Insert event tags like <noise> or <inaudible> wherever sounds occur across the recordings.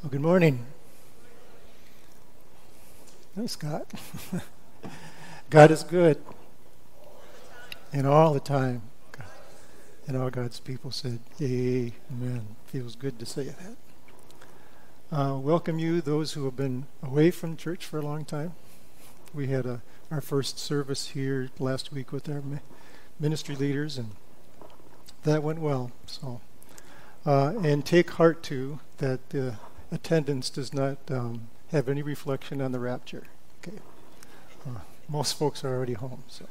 Well, good morning. Thanks, Scott. <laughs> God is good. And all the time. And all God's people said, Amen. Feels good to say that. Uh, welcome you, those who have been away from church for a long time. We had a, our first service here last week with our ministry leaders, and that went well. So, uh, and take heart too that uh, attendance does not um, have any reflection on the rapture. Okay, uh, most folks are already home. So,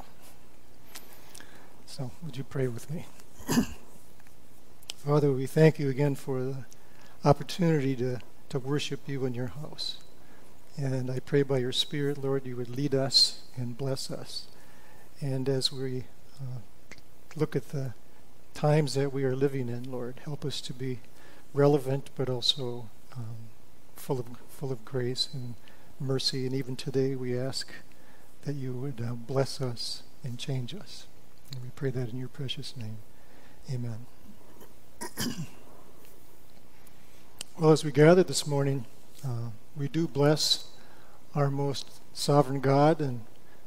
so would you pray with me? <coughs> Father, we thank you again for the opportunity to, to worship you in your house. And I pray by your Spirit, Lord, you would lead us and bless us. And as we uh, look at the times that we are living in, Lord, help us to be relevant but also um, full of full of grace and mercy. And even today, we ask that you would uh, bless us and change us. And we pray that in your precious name. Amen. <clears throat> well, as we gather this morning, uh, we do bless our most sovereign God and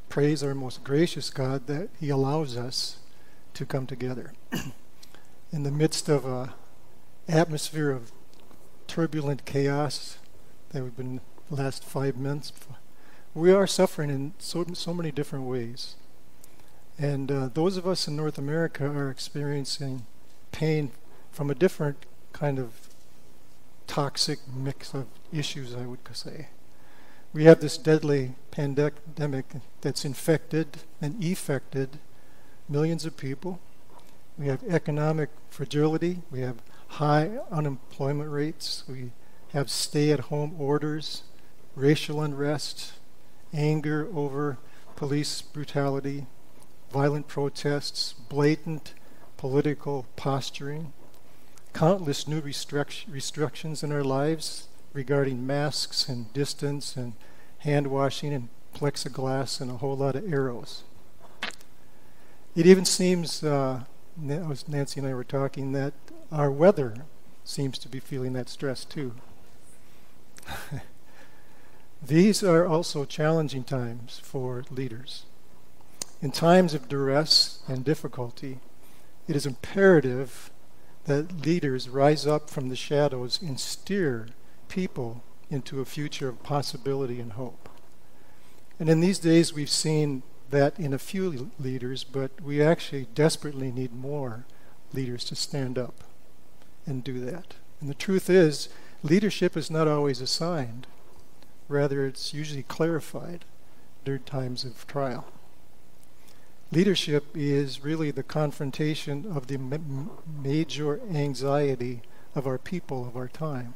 praise our most gracious God that He allows us to come together. <clears throat> In the midst of a atmosphere of turbulent chaos that we've been the last five months, we are suffering in so, so many different ways. And uh, those of us in North America are experiencing pain from a different kind of toxic mix of issues, I would say. We have this deadly pandemic that's infected and effected millions of people. We have economic fragility. We have high unemployment rates. We have stay at home orders, racial unrest, anger over police brutality, violent protests, blatant political posturing, countless new restrictions in our lives regarding masks and distance and hand washing and plexiglass and a whole lot of arrows. It even seems, uh, Nancy and I were talking, that our weather seems to be feeling that stress too. <laughs> These are also challenging times for leaders. In times of duress and difficulty, it is imperative that leaders rise up from the shadows and steer people into a future of possibility and hope. And in these days, we've seen that in a few leaders, but we actually desperately need more leaders to stand up and do that. And the truth is, leadership is not always assigned, rather, it's usually clarified during times of trial. Leadership is really the confrontation of the major anxiety of our people, of our time.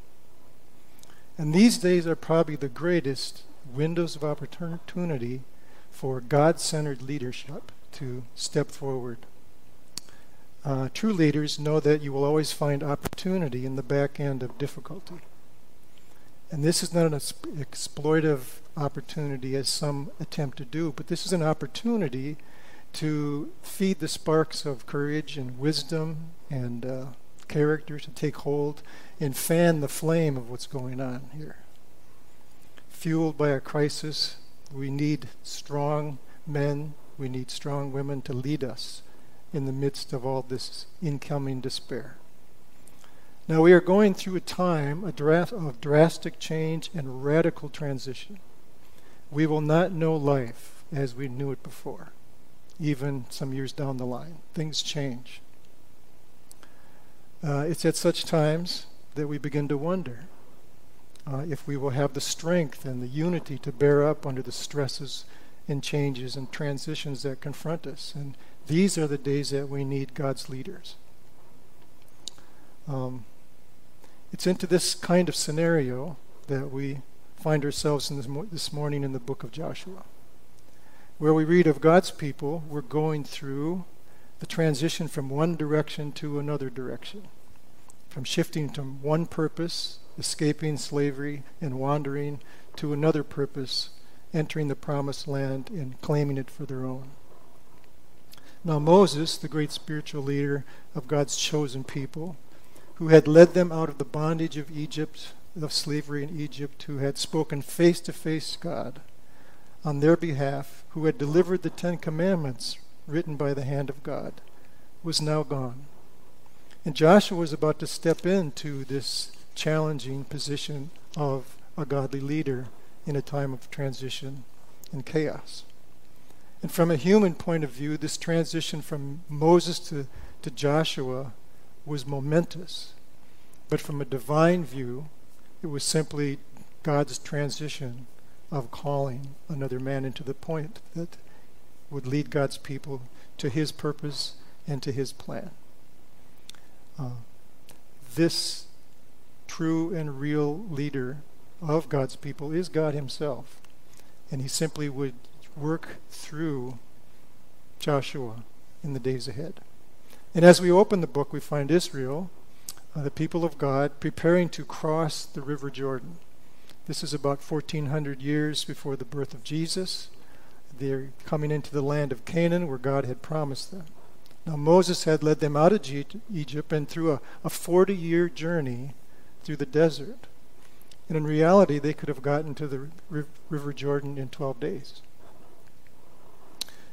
And these days are probably the greatest windows of opportunity for God centered leadership to step forward. Uh, true leaders know that you will always find opportunity in the back end of difficulty. And this is not an exploitive opportunity as some attempt to do, but this is an opportunity to feed the sparks of courage and wisdom and uh, character to take hold and fan the flame of what's going on here. Fueled by a crisis, we need strong men, we need strong women to lead us in the midst of all this incoming despair. Now, we are going through a time of drastic change and radical transition. We will not know life as we knew it before, even some years down the line. Things change. Uh, it's at such times that we begin to wonder uh, if we will have the strength and the unity to bear up under the stresses and changes and transitions that confront us. And these are the days that we need God's leaders. Um, it's into this kind of scenario that we find ourselves in this, mo- this morning in the book of Joshua, where we read of God's people. We're going through the transition from one direction to another direction, from shifting from one purpose, escaping slavery and wandering, to another purpose, entering the promised land and claiming it for their own. Now, Moses, the great spiritual leader of God's chosen people, who had led them out of the bondage of Egypt of slavery in Egypt, who had spoken face to face God on their behalf, who had delivered the Ten Commandments written by the hand of God, was now gone. And Joshua was about to step into this challenging position of a godly leader in a time of transition and chaos. And from a human point of view, this transition from Moses to, to Joshua was momentous. But from a divine view, it was simply God's transition of calling another man into the point that would lead God's people to his purpose and to his plan. Uh, this true and real leader of God's people is God himself. And he simply would work through Joshua in the days ahead. And as we open the book, we find Israel, uh, the people of God, preparing to cross the River Jordan. This is about 1400 years before the birth of Jesus. They're coming into the land of Canaan where God had promised them. Now, Moses had led them out of Egypt and through a, a 40 year journey through the desert. And in reality, they could have gotten to the River Jordan in 12 days.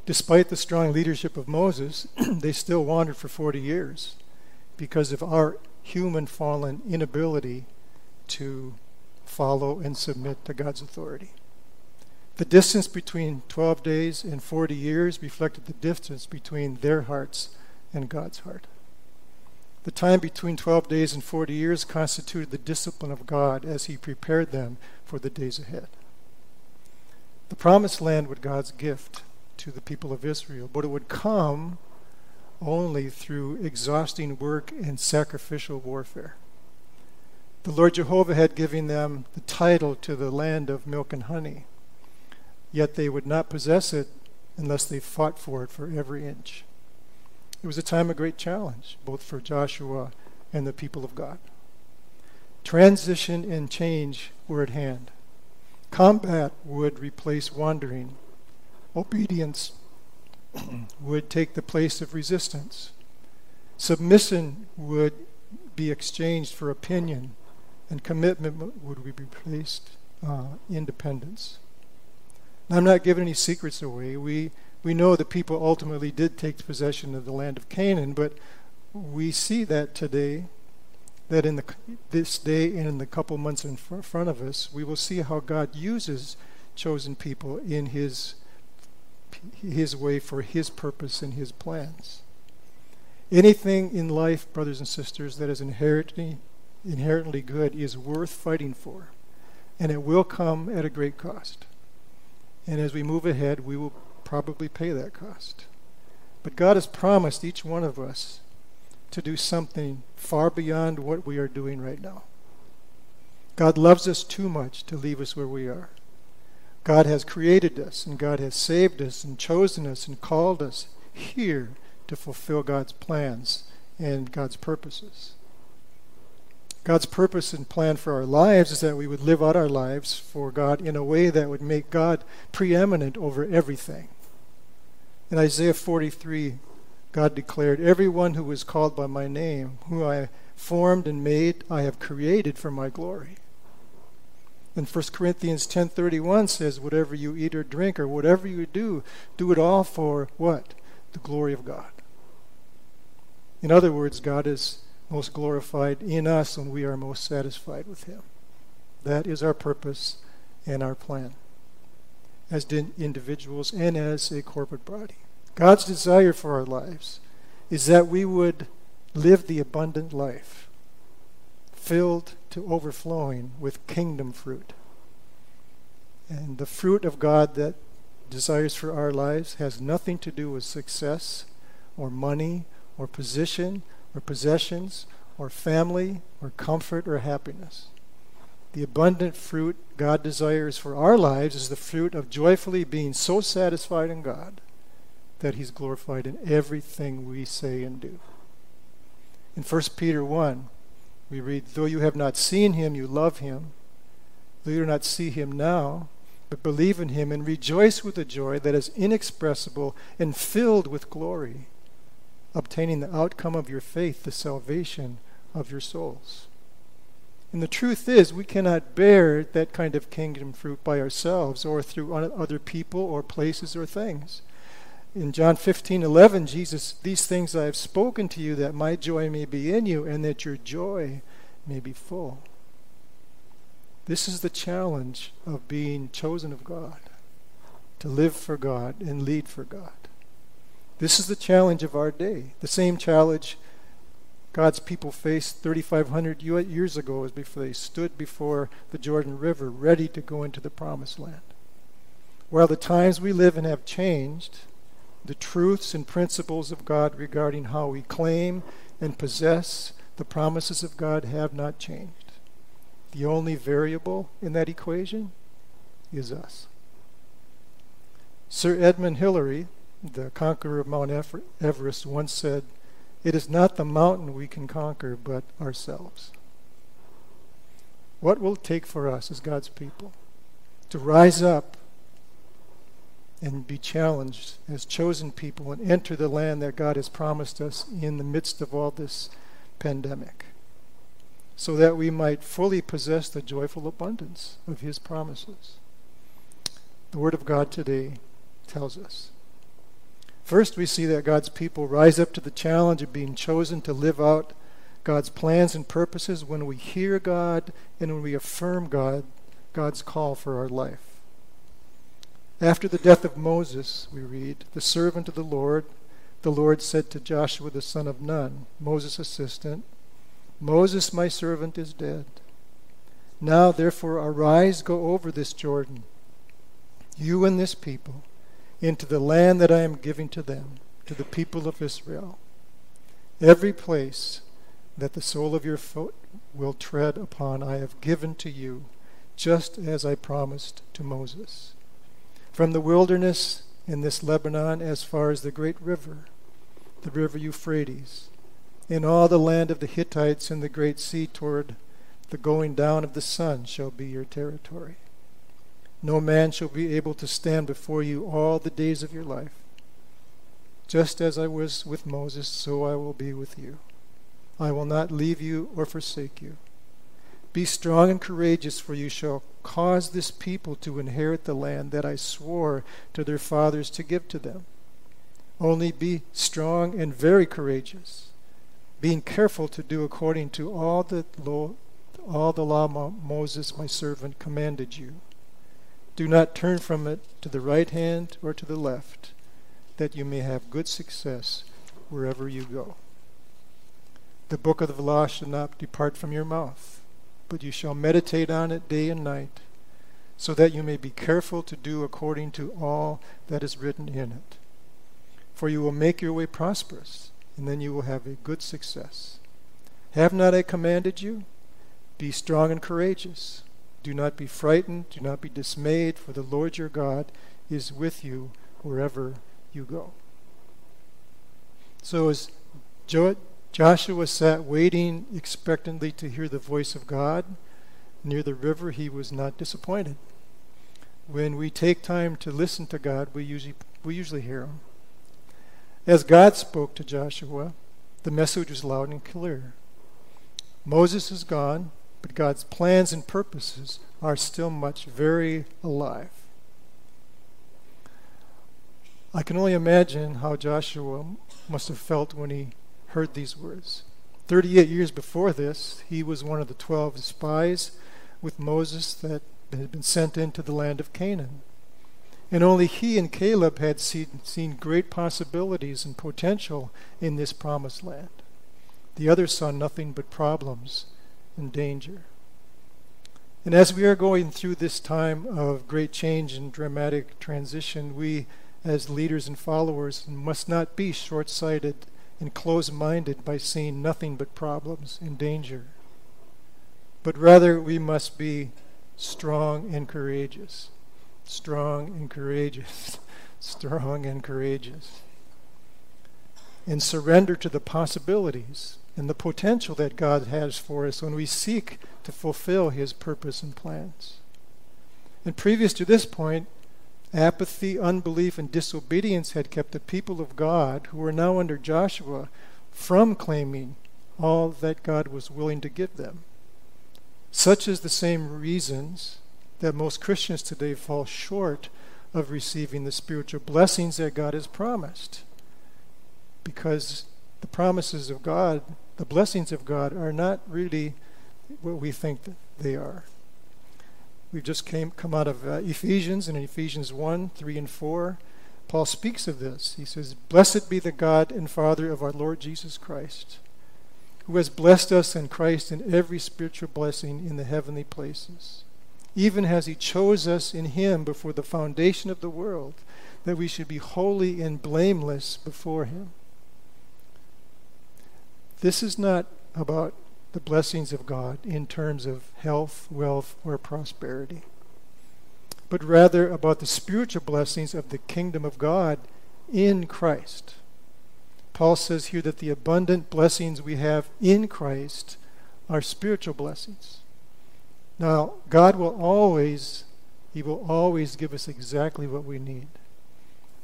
Despite the strong leadership of Moses, <clears throat> they still wandered for 40 years because of our human fallen inability to follow and submit to God's authority. The distance between 12 days and 40 years reflected the distance between their hearts and God's heart. The time between 12 days and 40 years constituted the discipline of God as He prepared them for the days ahead. The promised land was God's gift to the people of Israel, but it would come only through exhausting work and sacrificial warfare. The Lord Jehovah had given them the title to the land of milk and honey yet they would not possess it unless they fought for it for every inch. It was a time of great challenge, both for Joshua and the people of God. Transition and change were at hand. Combat would replace wandering. Obedience would take the place of resistance. Submission would be exchanged for opinion, and commitment would be replaced uh, independence. I'm not giving any secrets away. We, we know that people ultimately did take possession of the land of Canaan, but we see that today, that in the, this day and in the couple months in front of us, we will see how God uses chosen people in His, his way for His purpose and His plans. Anything in life, brothers and sisters, that is inherently, inherently good is worth fighting for, and it will come at a great cost. And as we move ahead, we will probably pay that cost. But God has promised each one of us to do something far beyond what we are doing right now. God loves us too much to leave us where we are. God has created us, and God has saved us, and chosen us, and called us here to fulfill God's plans and God's purposes. God's purpose and plan for our lives is that we would live out our lives for God in a way that would make God preeminent over everything. In Isaiah 43, God declared, Everyone who is called by my name, who I formed and made, I have created for my glory. And 1 Corinthians 10:31 says, "Whatever you eat or drink or whatever you do, do it all for what? The glory of God." In other words, God is most glorified in us when we are most satisfied with Him. That is our purpose and our plan as individuals and as a corporate body. God's desire for our lives is that we would live the abundant life, filled to overflowing with kingdom fruit. And the fruit of God that desires for our lives has nothing to do with success or money or position or possessions or family or comfort or happiness. The abundant fruit God desires for our lives is the fruit of joyfully being so satisfied in God that He's glorified in everything we say and do. In 1 Peter 1, we read, Though you have not seen Him, you love Him. Though you do not see Him now, but believe in Him and rejoice with a joy that is inexpressible and filled with glory obtaining the outcome of your faith, the salvation of your souls. And the truth is, we cannot bear that kind of kingdom fruit by ourselves or through other people or places or things. In John 15 11, Jesus, these things I have spoken to you that my joy may be in you and that your joy may be full. This is the challenge of being chosen of God, to live for God and lead for God. This is the challenge of our day. The same challenge God's people faced 3,500 years ago as before they stood before the Jordan River ready to go into the promised land. While the times we live in have changed, the truths and principles of God regarding how we claim and possess the promises of God have not changed. The only variable in that equation is us. Sir Edmund Hillary, the conqueror of Mount Everest, once said, it is not the mountain we can conquer, but ourselves. What will it take for us as God's people to rise up and be challenged as chosen people and enter the land that God has promised us in the midst of all this pandemic, so that we might fully possess the joyful abundance of His promises? The Word of God today tells us. First, we see that God's people rise up to the challenge of being chosen to live out God's plans and purposes when we hear God and when we affirm God, God's call for our life. After the death of Moses, we read, the servant of the Lord, the Lord said to Joshua the son of Nun, Moses' assistant, Moses, my servant, is dead. Now, therefore, arise, go over this Jordan, you and this people into the land that I am giving to them, to the people of Israel. Every place that the sole of your foot will tread upon, I have given to you, just as I promised to Moses. From the wilderness in this Lebanon as far as the great river, the river Euphrates, in all the land of the Hittites and the great sea toward the going down of the sun shall be your territory. No man shall be able to stand before you all the days of your life. Just as I was with Moses, so I will be with you. I will not leave you or forsake you. Be strong and courageous, for you shall cause this people to inherit the land that I swore to their fathers to give to them. Only be strong and very courageous, being careful to do according to all the law, all the law Moses my servant commanded you. Do not turn from it to the right hand or to the left, that you may have good success wherever you go. The book of the law shall not depart from your mouth, but you shall meditate on it day and night, so that you may be careful to do according to all that is written in it. For you will make your way prosperous, and then you will have a good success. Have not I commanded you? Be strong and courageous. Do not be frightened, do not be dismayed, for the Lord your God is with you wherever you go. So as jo- Joshua sat waiting expectantly to hear the voice of God near the river, he was not disappointed. When we take time to listen to God, we usually, we usually hear him. As God spoke to Joshua, the message was loud and clear. Moses is gone, but God's plans and purposes are still much very alive. I can only imagine how Joshua must have felt when he heard these words. 38 years before this, he was one of the 12 spies with Moses that had been sent into the land of Canaan. And only he and Caleb had seen, seen great possibilities and potential in this promised land. The others saw nothing but problems and danger. And as we are going through this time of great change and dramatic transition, we, as leaders and followers, must not be short sighted and close minded by seeing nothing but problems and danger. But rather, we must be strong and courageous. Strong and courageous. <laughs> strong and courageous. And surrender to the possibilities and the potential that God has for us when we seek to fulfill His purpose and plans. And previous to this point, apathy, unbelief, and disobedience had kept the people of God, who were now under Joshua, from claiming all that God was willing to give them. Such is the same reasons that most Christians today fall short of receiving the spiritual blessings that God has promised. Because the promises of God, the blessings of God, are not really what we think they are. We've just came come out of uh, Ephesians, and in Ephesians 1, 3, and 4, Paul speaks of this. He says, Blessed be the God and Father of our Lord Jesus Christ, who has blessed us in Christ in every spiritual blessing in the heavenly places even as he chose us in him before the foundation of the world, that we should be holy and blameless before him. This is not about the blessings of God in terms of health, wealth, or prosperity, but rather about the spiritual blessings of the kingdom of God in Christ. Paul says here that the abundant blessings we have in Christ are spiritual blessings. Now, God will always, He will always give us exactly what we need.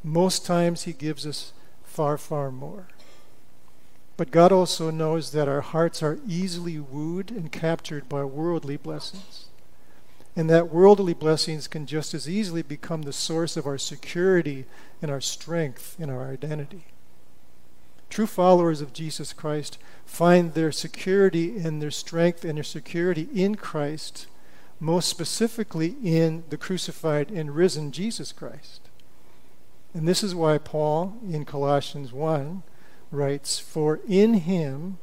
Most times, He gives us far, far more. But God also knows that our hearts are easily wooed and captured by worldly blessings. And that worldly blessings can just as easily become the source of our security and our strength and our identity. True followers of Jesus Christ find their security and their strength and their security in Christ, most specifically in the crucified and risen Jesus Christ. And this is why Paul in Colossians 1 writes, For in him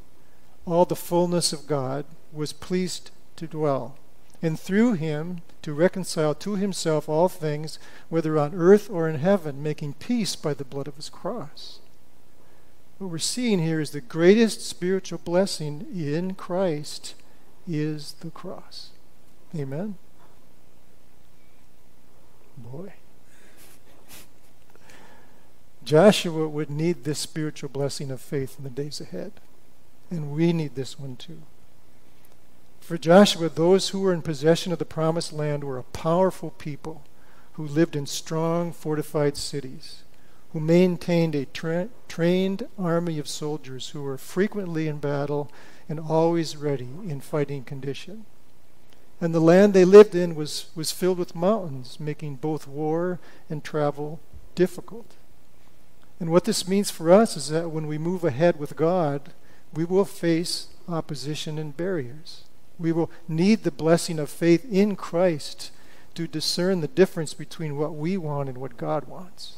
all the fullness of God was pleased to dwell, and through him to reconcile to himself all things, whether on earth or in heaven, making peace by the blood of his cross. What we're seeing here is the greatest spiritual blessing in Christ is the cross. Amen? Boy. Joshua would need this spiritual blessing of faith in the days ahead. And we need this one too. For Joshua, those who were in possession of the promised land were a powerful people who lived in strong, fortified cities who maintained a tra- trained army of soldiers who were frequently in battle and always ready in fighting condition. And the land they lived in was, was filled with mountains, making both war and travel difficult. And what this means for us is that when we move ahead with God, we will face opposition and barriers. We will need the blessing of faith in Christ to discern the difference between what we want and what God wants.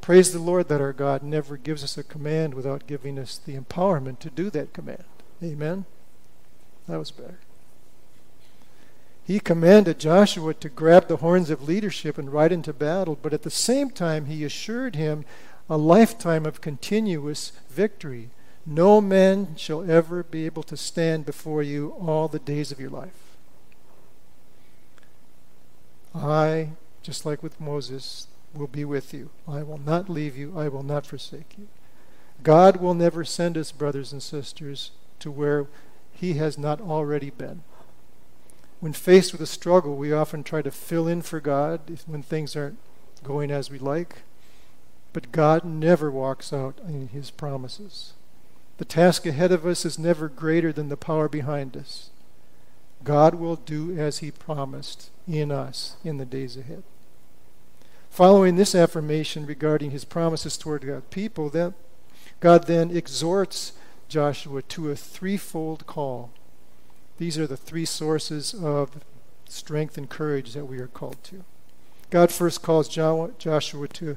Praise the Lord that our God never gives us a command without giving us the empowerment to do that command. Amen? That was better. He commanded Joshua to grab the horns of leadership and ride into battle, but at the same time, he assured him a lifetime of continuous victory. No man shall ever be able to stand before you all the days of your life. I, just like with Moses, will be with you. I will not leave you. I will not forsake you. God will never send us, brothers and sisters, to where He has not already been. When faced with a struggle, we often try to fill in for God when things aren't going as we like. But God never walks out in His promises. The task ahead of us is never greater than the power behind us. God will do as He promised in us in the days ahead. Following this affirmation regarding his promises toward God's people, that God then exhorts Joshua to a threefold call. These are the three sources of strength and courage that we are called to. God first calls Joshua to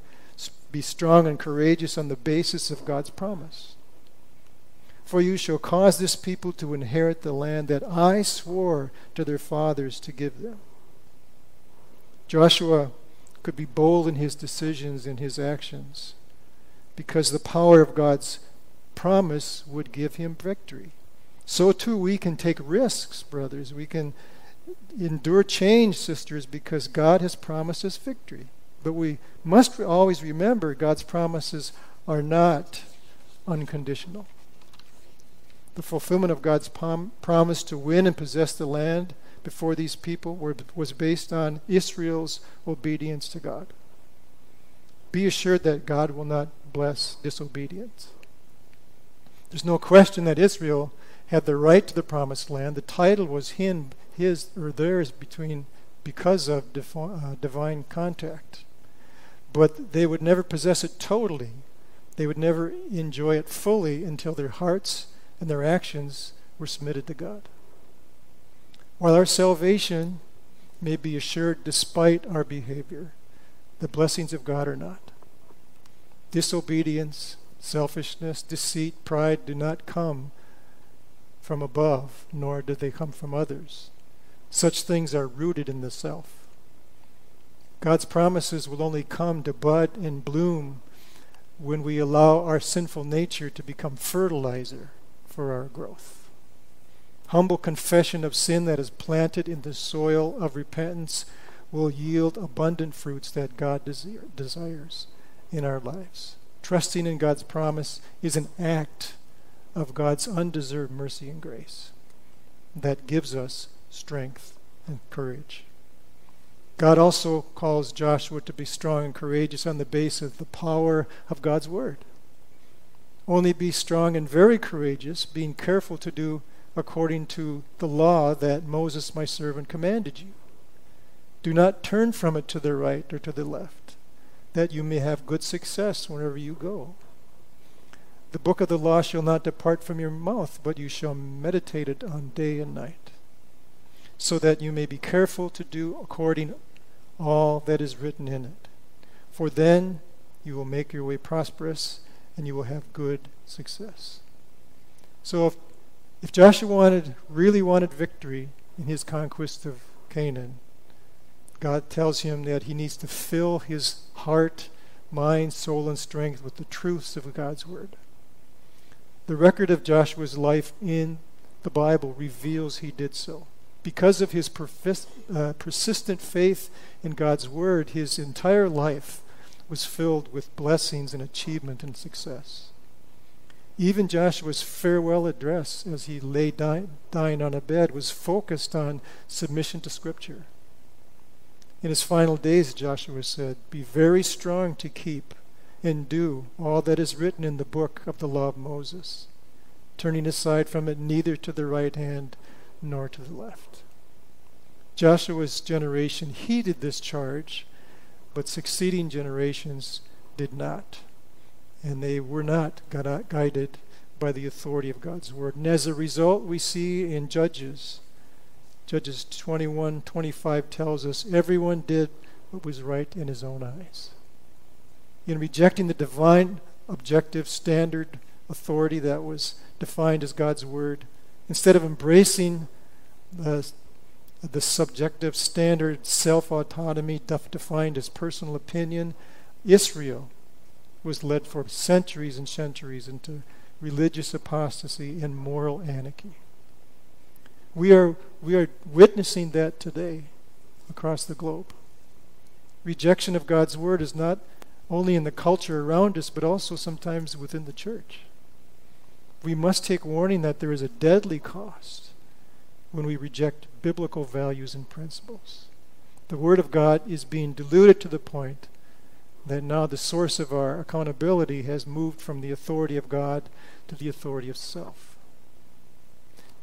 be strong and courageous on the basis of God's promise. For you shall cause this people to inherit the land that I swore to their fathers to give them. Joshua could be bold in his decisions and his actions because the power of God's promise would give him victory. So too we can take risks, brothers. We can endure change, sisters, because God has promised us victory. But we must always remember God's promises are not unconditional. The fulfillment of God's prom- promise to win and possess the land before these people were, was based on Israel's obedience to God. Be assured that God will not bless disobedience. There's no question that Israel had the right to the promised land. The title was him, his or theirs between because of uh, divine contact. But they would never possess it totally. They would never enjoy it fully until their hearts and their actions were submitted to God. While our salvation may be assured despite our behavior, the blessings of God are not. Disobedience, selfishness, deceit, pride do not come from above, nor do they come from others. Such things are rooted in the self. God's promises will only come to bud and bloom when we allow our sinful nature to become fertilizer for our growth. Humble confession of sin that is planted in the soil of repentance will yield abundant fruits that God desire, desires in our lives. Trusting in God's promise is an act of God's undeserved mercy and grace that gives us strength and courage. God also calls Joshua to be strong and courageous on the basis of the power of God's word. Only be strong and very courageous, being careful to do according to the law that Moses, my servant, commanded you. Do not turn from it to the right or to the left, that you may have good success wherever you go. The book of the law shall not depart from your mouth, but you shall meditate it on day and night, so that you may be careful to do according all that is written in it. For then you will make your way prosperous and you will have good success. So if, if Joshua wanted really wanted victory in his conquest of Canaan, God tells him that he needs to fill his heart, mind, soul, and strength with the truths of God's word. The record of Joshua's life in the Bible reveals he did so. Because of his perfis- uh, persistent faith in God's Word, his entire life was filled with blessings and achievement and success. Even Joshua's farewell address as he lay dying on a bed was focused on submission to Scripture. In his final days, Joshua said, Be very strong to keep and do all that is written in the book of the law of Moses, turning aside from it neither to the right hand nor to the left. Joshua's generation heeded this charge, but succeeding generations did not. And they were not uh, guided by the authority of God's word. And as a result, we see in Judges, Judges 21 25 tells us, everyone did what was right in his own eyes in rejecting the divine, objective, standard authority that was defined as God's Word, instead of embracing the, the subjective, standard self autonomy defined as personal opinion, Israel was led for centuries and centuries into religious apostasy and moral anarchy. We are, we are witnessing that today across the globe. Rejection of God's Word is not only in the culture around us, but also sometimes within the church. We must take warning that there is a deadly cost when we reject biblical values and principles. The Word of God is being diluted to the point that now the source of our accountability has moved from the authority of God to the authority of self.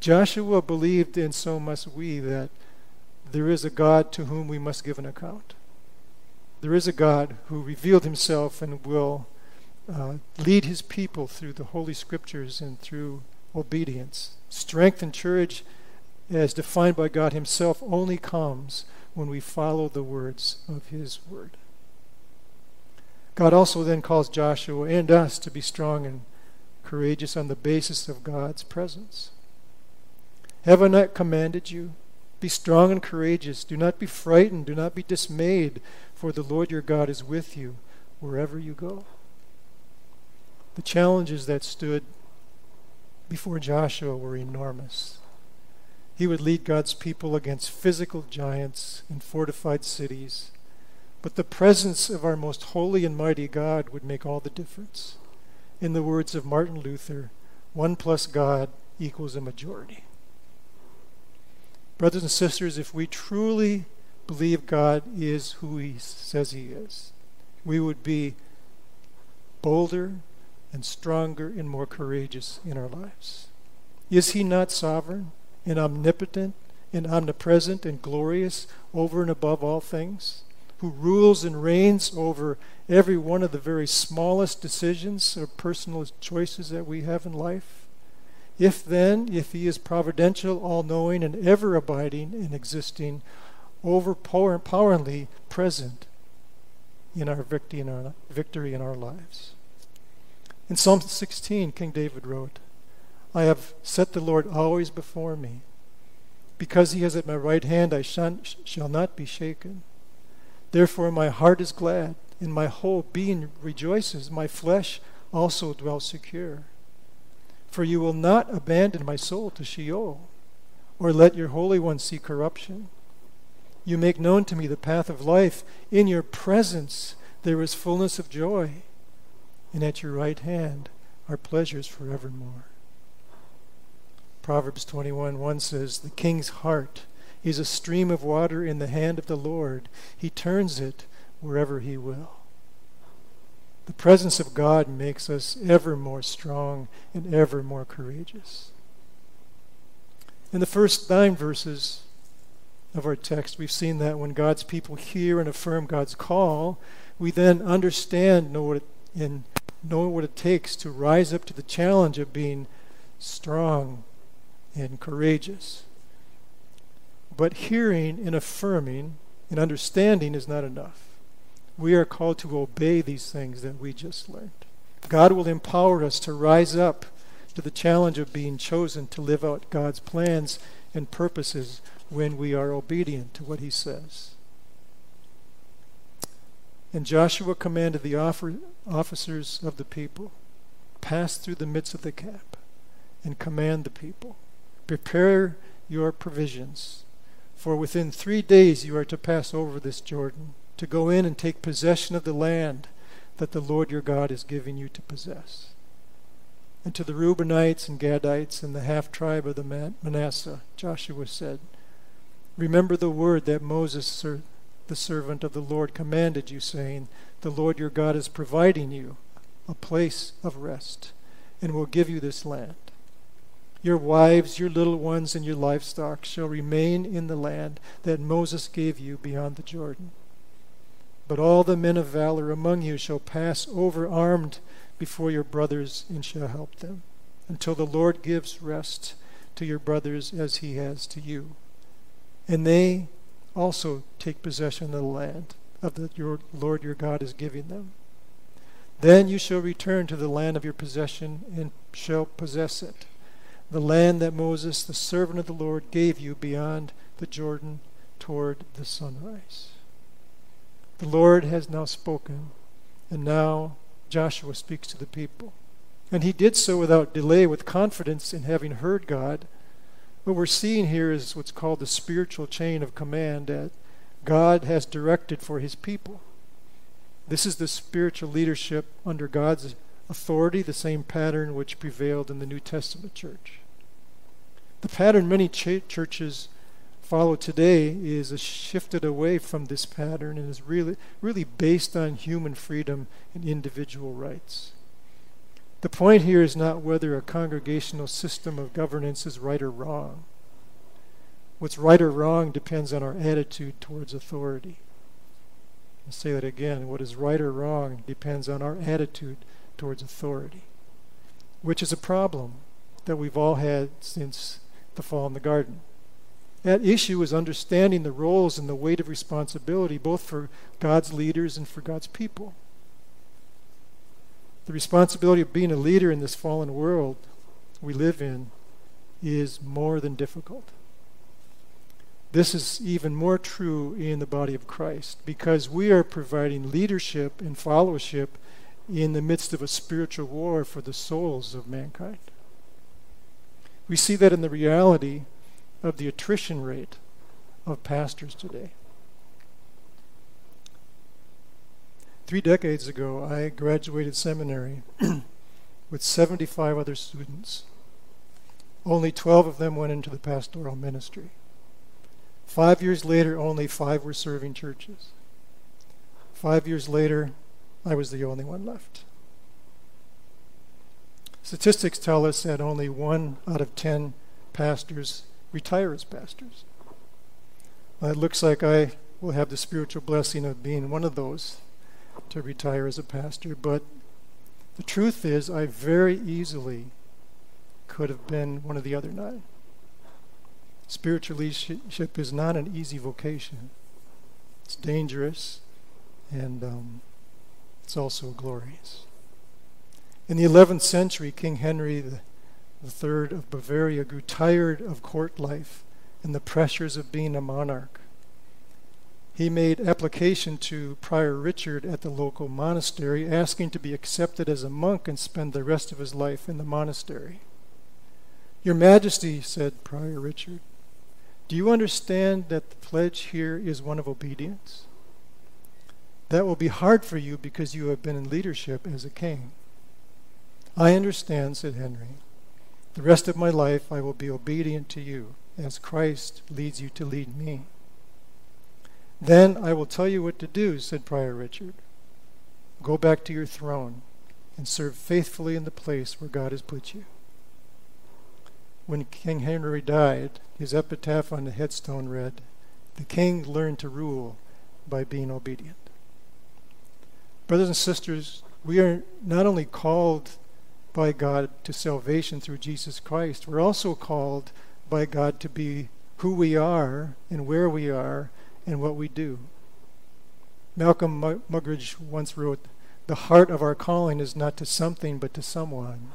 Joshua believed, and so must we, that there is a God to whom we must give an account there is a God who revealed himself and will uh, lead his people through the Holy Scriptures and through obedience. Strength and courage, as defined by God himself, only comes when we follow the words of his word. God also then calls Joshua and us to be strong and courageous on the basis of God's presence. Have I not commanded you? Be strong and courageous. Do not be frightened. Do not be dismayed, for the Lord your God is with you wherever you go. The challenges that stood before Joshua were enormous. He would lead God's people against physical giants and fortified cities, but the presence of our most holy and mighty God would make all the difference. In the words of Martin Luther, one plus God equals a majority. Brothers and sisters, if we truly believe God is who He says He is, we would be bolder and stronger and more courageous in our lives. Is he not sovereign and omnipotent and omnipresent and glorious over and above all things? Who rules and reigns over every one of the very smallest decisions or personal choices that we have in life? If then, if he is providential, all knowing, and ever abiding and existing, overpoweringly present in our victory in our, victory in our lives. In Psalm 16, King David wrote, I have set the Lord always before me. Because he is at my right hand, I shall not be shaken. Therefore, my heart is glad, and my whole being rejoices. My flesh also dwells secure. For you will not abandon my soul to Sheol, or let your Holy One see corruption. You make known to me the path of life. In your presence there is fullness of joy, and at your right hand are pleasures forevermore. Proverbs 21 1 says, The king's heart is a stream of water in the hand of the Lord. He turns it wherever he will. The presence of God makes us ever more strong and ever more courageous. In the first nine verses, of our text, we've seen that when God's people hear and affirm God's call, we then understand know what it, and know what it takes to rise up to the challenge of being strong and courageous. But hearing and affirming and understanding is not enough. We are called to obey these things that we just learned. God will empower us to rise up to the challenge of being chosen to live out God's plans and purposes when we are obedient to what he says. And Joshua commanded the officers of the people, pass through the midst of the camp and command the people, prepare your provisions, for within three days you are to pass over this Jordan, to go in and take possession of the land that the Lord your God is giving you to possess. And to the Reubenites and Gadites and the half tribe of the Manasseh, Joshua said, Remember the word that Moses, the servant of the Lord, commanded you, saying, The Lord your God is providing you a place of rest and will give you this land. Your wives, your little ones, and your livestock shall remain in the land that Moses gave you beyond the Jordan. But all the men of valor among you shall pass over armed before your brothers and shall help them, until the Lord gives rest to your brothers as he has to you and they also take possession of the land of the your Lord your God is giving them. Then you shall return to the land of your possession and shall possess it, the land that Moses, the servant of the Lord, gave you beyond the Jordan toward the sunrise. The Lord has now spoken, and now Joshua speaks to the people. And he did so without delay, with confidence in having heard God what we're seeing here is what's called the spiritual chain of command that God has directed for his people. This is the spiritual leadership under God's authority, the same pattern which prevailed in the New Testament church. The pattern many ch- churches follow today is shifted away from this pattern and is really really based on human freedom and individual rights. The point here is not whether a congregational system of governance is right or wrong. What's right or wrong depends on our attitude towards authority. I'll say that again. What is right or wrong depends on our attitude towards authority, which is a problem that we've all had since the fall in the garden. That issue is understanding the roles and the weight of responsibility both for God's leaders and for God's people. The responsibility of being a leader in this fallen world we live in is more than difficult. This is even more true in the body of Christ because we are providing leadership and followership in the midst of a spiritual war for the souls of mankind. We see that in the reality of the attrition rate of pastors today. Three decades ago, I graduated seminary <clears throat> with 75 other students. Only 12 of them went into the pastoral ministry. Five years later, only five were serving churches. Five years later, I was the only one left. Statistics tell us that only one out of ten pastors retire as pastors. Well, it looks like I will have the spiritual blessing of being one of those to retire as a pastor, but the truth is, I very easily could have been one of the other nine. Spiritual leadership is not an easy vocation. It's dangerous, and um, it's also glorious. In the 11th century, King Henry III of Bavaria grew tired of court life and the pressures of being a monarch. He made application to Prior Richard at the local monastery, asking to be accepted as a monk and spend the rest of his life in the monastery. Your Majesty, said Prior Richard, do you understand that the pledge here is one of obedience? That will be hard for you because you have been in leadership as a king. I understand, said Henry. The rest of my life I will be obedient to you as Christ leads you to lead me. Then I will tell you what to do, said Prior Richard. Go back to your throne and serve faithfully in the place where God has put you. When King Henry died, his epitaph on the headstone read, The king learned to rule by being obedient. Brothers and sisters, we are not only called by God to salvation through Jesus Christ, we're also called by God to be who we are and where we are and what we do. Malcolm Muggeridge once wrote, The heart of our calling is not to something but to someone.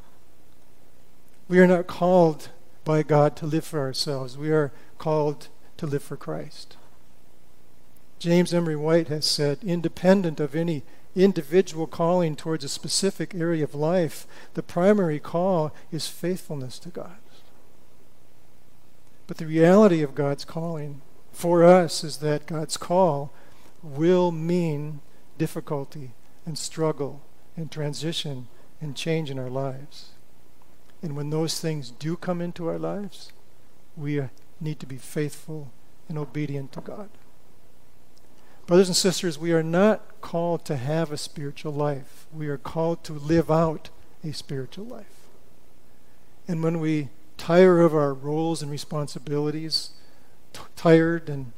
We are not called by God to live for ourselves. We are called to live for Christ. James Emery White has said, independent of any individual calling towards a specific area of life, the primary call is faithfulness to God. But the reality of God's calling for us is that God's call will mean difficulty and struggle and transition and change in our lives. And when those things do come into our lives, we need to be faithful and obedient to God. Brothers and sisters, we are not called to have a spiritual life. We are called to live out a spiritual life. And when we tire of our roles and responsibilities, tired and,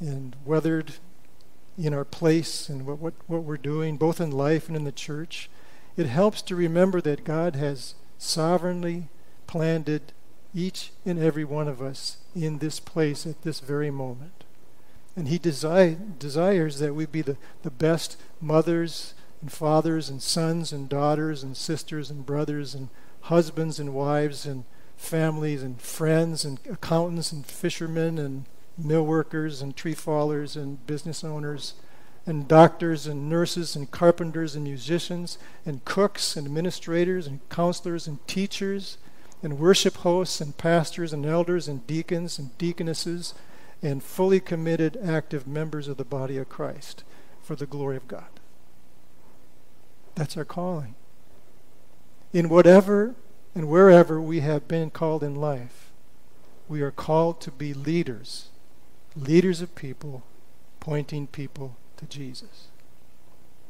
and weathered in our place and what, what, what we're doing, both in life and in the church, it helps to remember that God has sovereignly planted each and every one of us in this place at this very moment. And He desi- desires that we be the, the best mothers and fathers and sons and daughters and sisters and brothers and husbands and wives and families and friends and accountants and fishermen and mill workers and tree fallers and business owners and doctors and nurses and carpenters and musicians and cooks and administrators and counselors and teachers and worship hosts and pastors and elders and deacons and deaconesses and fully committed active members of the body of Christ for the glory of God. That's our calling. In whatever and wherever we have been called in life, we are called to be leaders, leaders of people, pointing people to Jesus.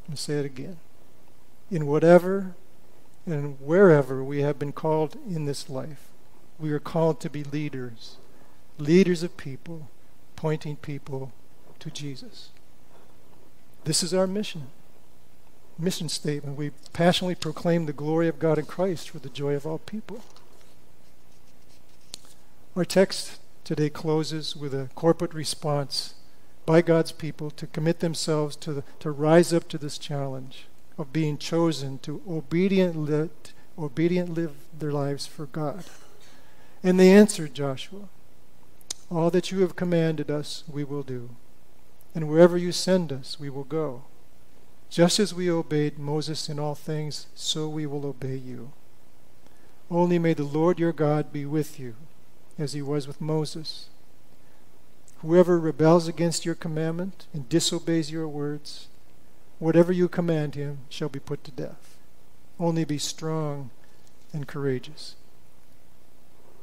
I'm say it again. In whatever and wherever we have been called in this life, we are called to be leaders, leaders of people, pointing people to Jesus. This is our mission. Mission statement. We passionately proclaim the glory of God in Christ for the joy of all people. Our text today closes with a corporate response by God's people to commit themselves to, the, to rise up to this challenge of being chosen to obedient, live, obedient live their lives for God. And they answered Joshua, All that you have commanded us, we will do. And wherever you send us, we will go. Just as we obeyed Moses in all things, so we will obey you. Only may the Lord your God be with you, as he was with Moses. Whoever rebels against your commandment and disobeys your words, whatever you command him shall be put to death. Only be strong and courageous.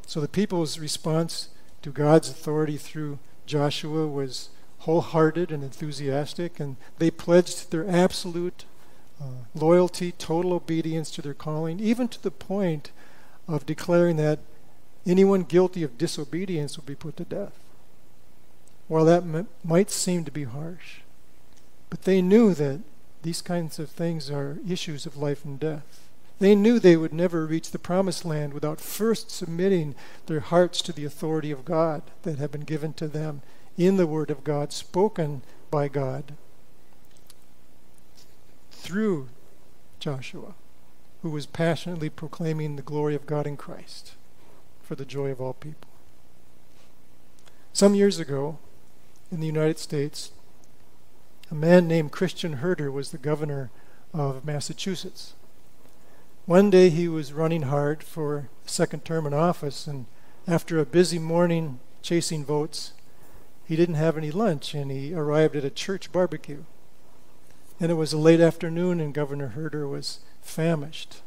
So the people's response to God's authority through Joshua was wholehearted and enthusiastic, and they pledged their absolute uh, loyalty, total obedience to their calling, even to the point of declaring that anyone guilty of disobedience will be put to death. While that m- might seem to be harsh, but they knew that these kinds of things are issues of life and death. They knew they would never reach the promised land without first submitting their hearts to the authority of God that had been given to them in the Word of God, spoken by God through Joshua, who was passionately proclaiming the glory of God in Christ for the joy of all people. Some years ago, in the United States, a man named Christian Herter was the governor of Massachusetts. One day he was running hard for a second term in office, and after a busy morning chasing votes, he didn't have any lunch and he arrived at a church barbecue. And it was a late afternoon, and Governor Herter was famished.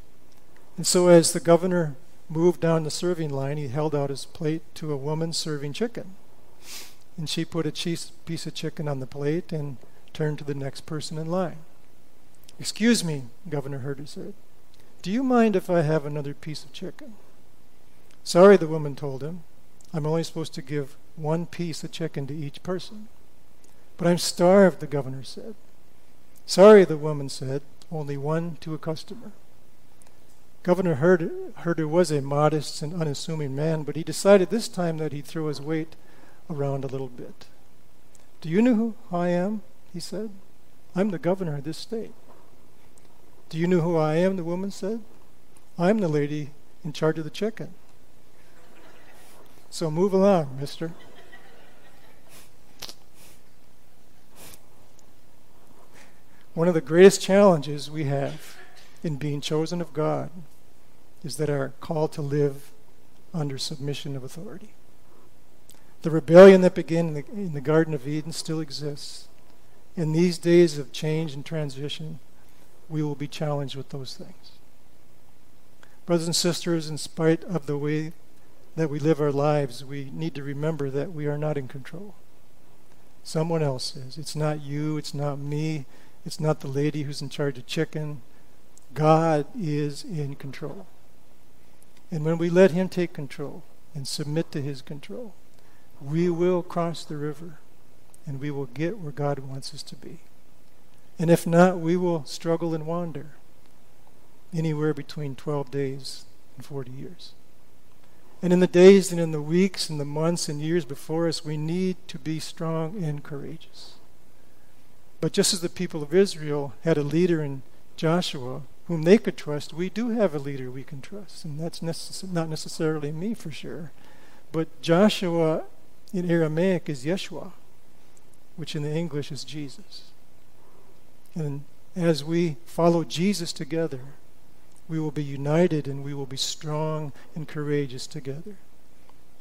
And so, as the governor moved down the serving line, he held out his plate to a woman serving chicken. And she put a piece of chicken on the plate and turned to the next person in line. Excuse me, Governor Herter said. Do you mind if I have another piece of chicken? Sorry, the woman told him. I'm only supposed to give one piece of chicken to each person. But I'm starved, the governor said. Sorry, the woman said, only one to a customer. Governor Herter, was a modest and unassuming man, but he decided this time that he'd throw his weight around a little bit. Do you know who I am? He said. I'm the governor of this state. Do you know who I am? The woman said. I'm the lady in charge of the chicken. So move along, mister. One of the greatest challenges we have in being chosen of God is that our call to live under submission of authority. The rebellion that began in the, in the Garden of Eden still exists. In these days of change and transition, we will be challenged with those things. Brothers and sisters, in spite of the way that we live our lives, we need to remember that we are not in control. Someone else is. It's not you, it's not me, it's not the lady who's in charge of chicken. God is in control. And when we let Him take control and submit to His control, we will cross the river and we will get where God wants us to be. And if not, we will struggle and wander anywhere between 12 days and 40 years. And in the days and in the weeks and the months and years before us, we need to be strong and courageous. But just as the people of Israel had a leader in Joshua whom they could trust, we do have a leader we can trust. And that's necess- not necessarily me for sure. But Joshua in Aramaic is Yeshua, which in the English is Jesus. And as we follow Jesus together, we will be united and we will be strong and courageous together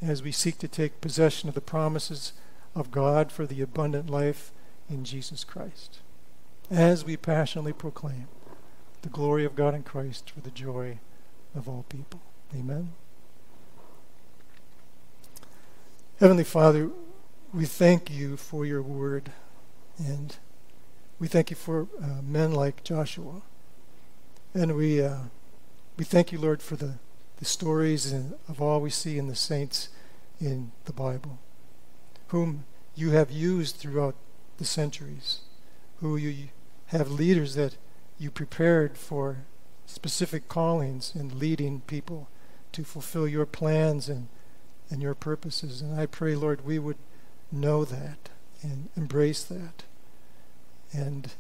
as we seek to take possession of the promises of God for the abundant life in Jesus Christ. As we passionately proclaim the glory of God in Christ for the joy of all people. Amen. Heavenly Father, we thank you for your word and we thank you for uh, men like Joshua. And we, uh, we thank you, Lord, for the, the stories and of all we see in the saints in the Bible, whom you have used throughout the centuries, who you have leaders that you prepared for specific callings and leading people to fulfill your plans and, and your purposes. And I pray, Lord, we would know that and embrace that. And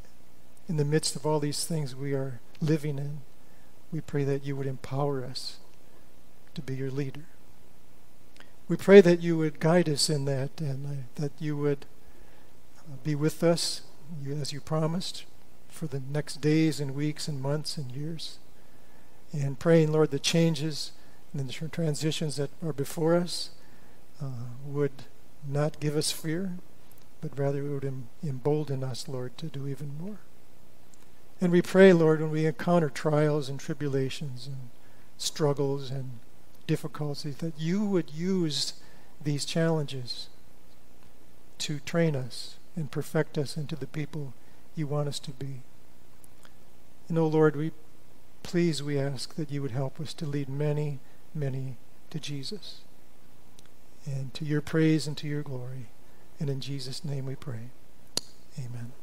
in the midst of all these things we are living in, we pray that you would empower us to be your leader. We pray that you would guide us in that and uh, that you would uh, be with us as you promised for the next days and weeks and months and years. And praying, Lord, the changes and the transitions that are before us uh, would not give us fear, but rather it would embolden us, Lord, to do even more. And we pray, Lord, when we encounter trials and tribulations and struggles and difficulties, that you would use these challenges to train us and perfect us into the people you want us to be. And oh Lord, we please we ask that you would help us to lead many, many to Jesus. And to your praise and to your glory. And in Jesus' name we pray. Amen.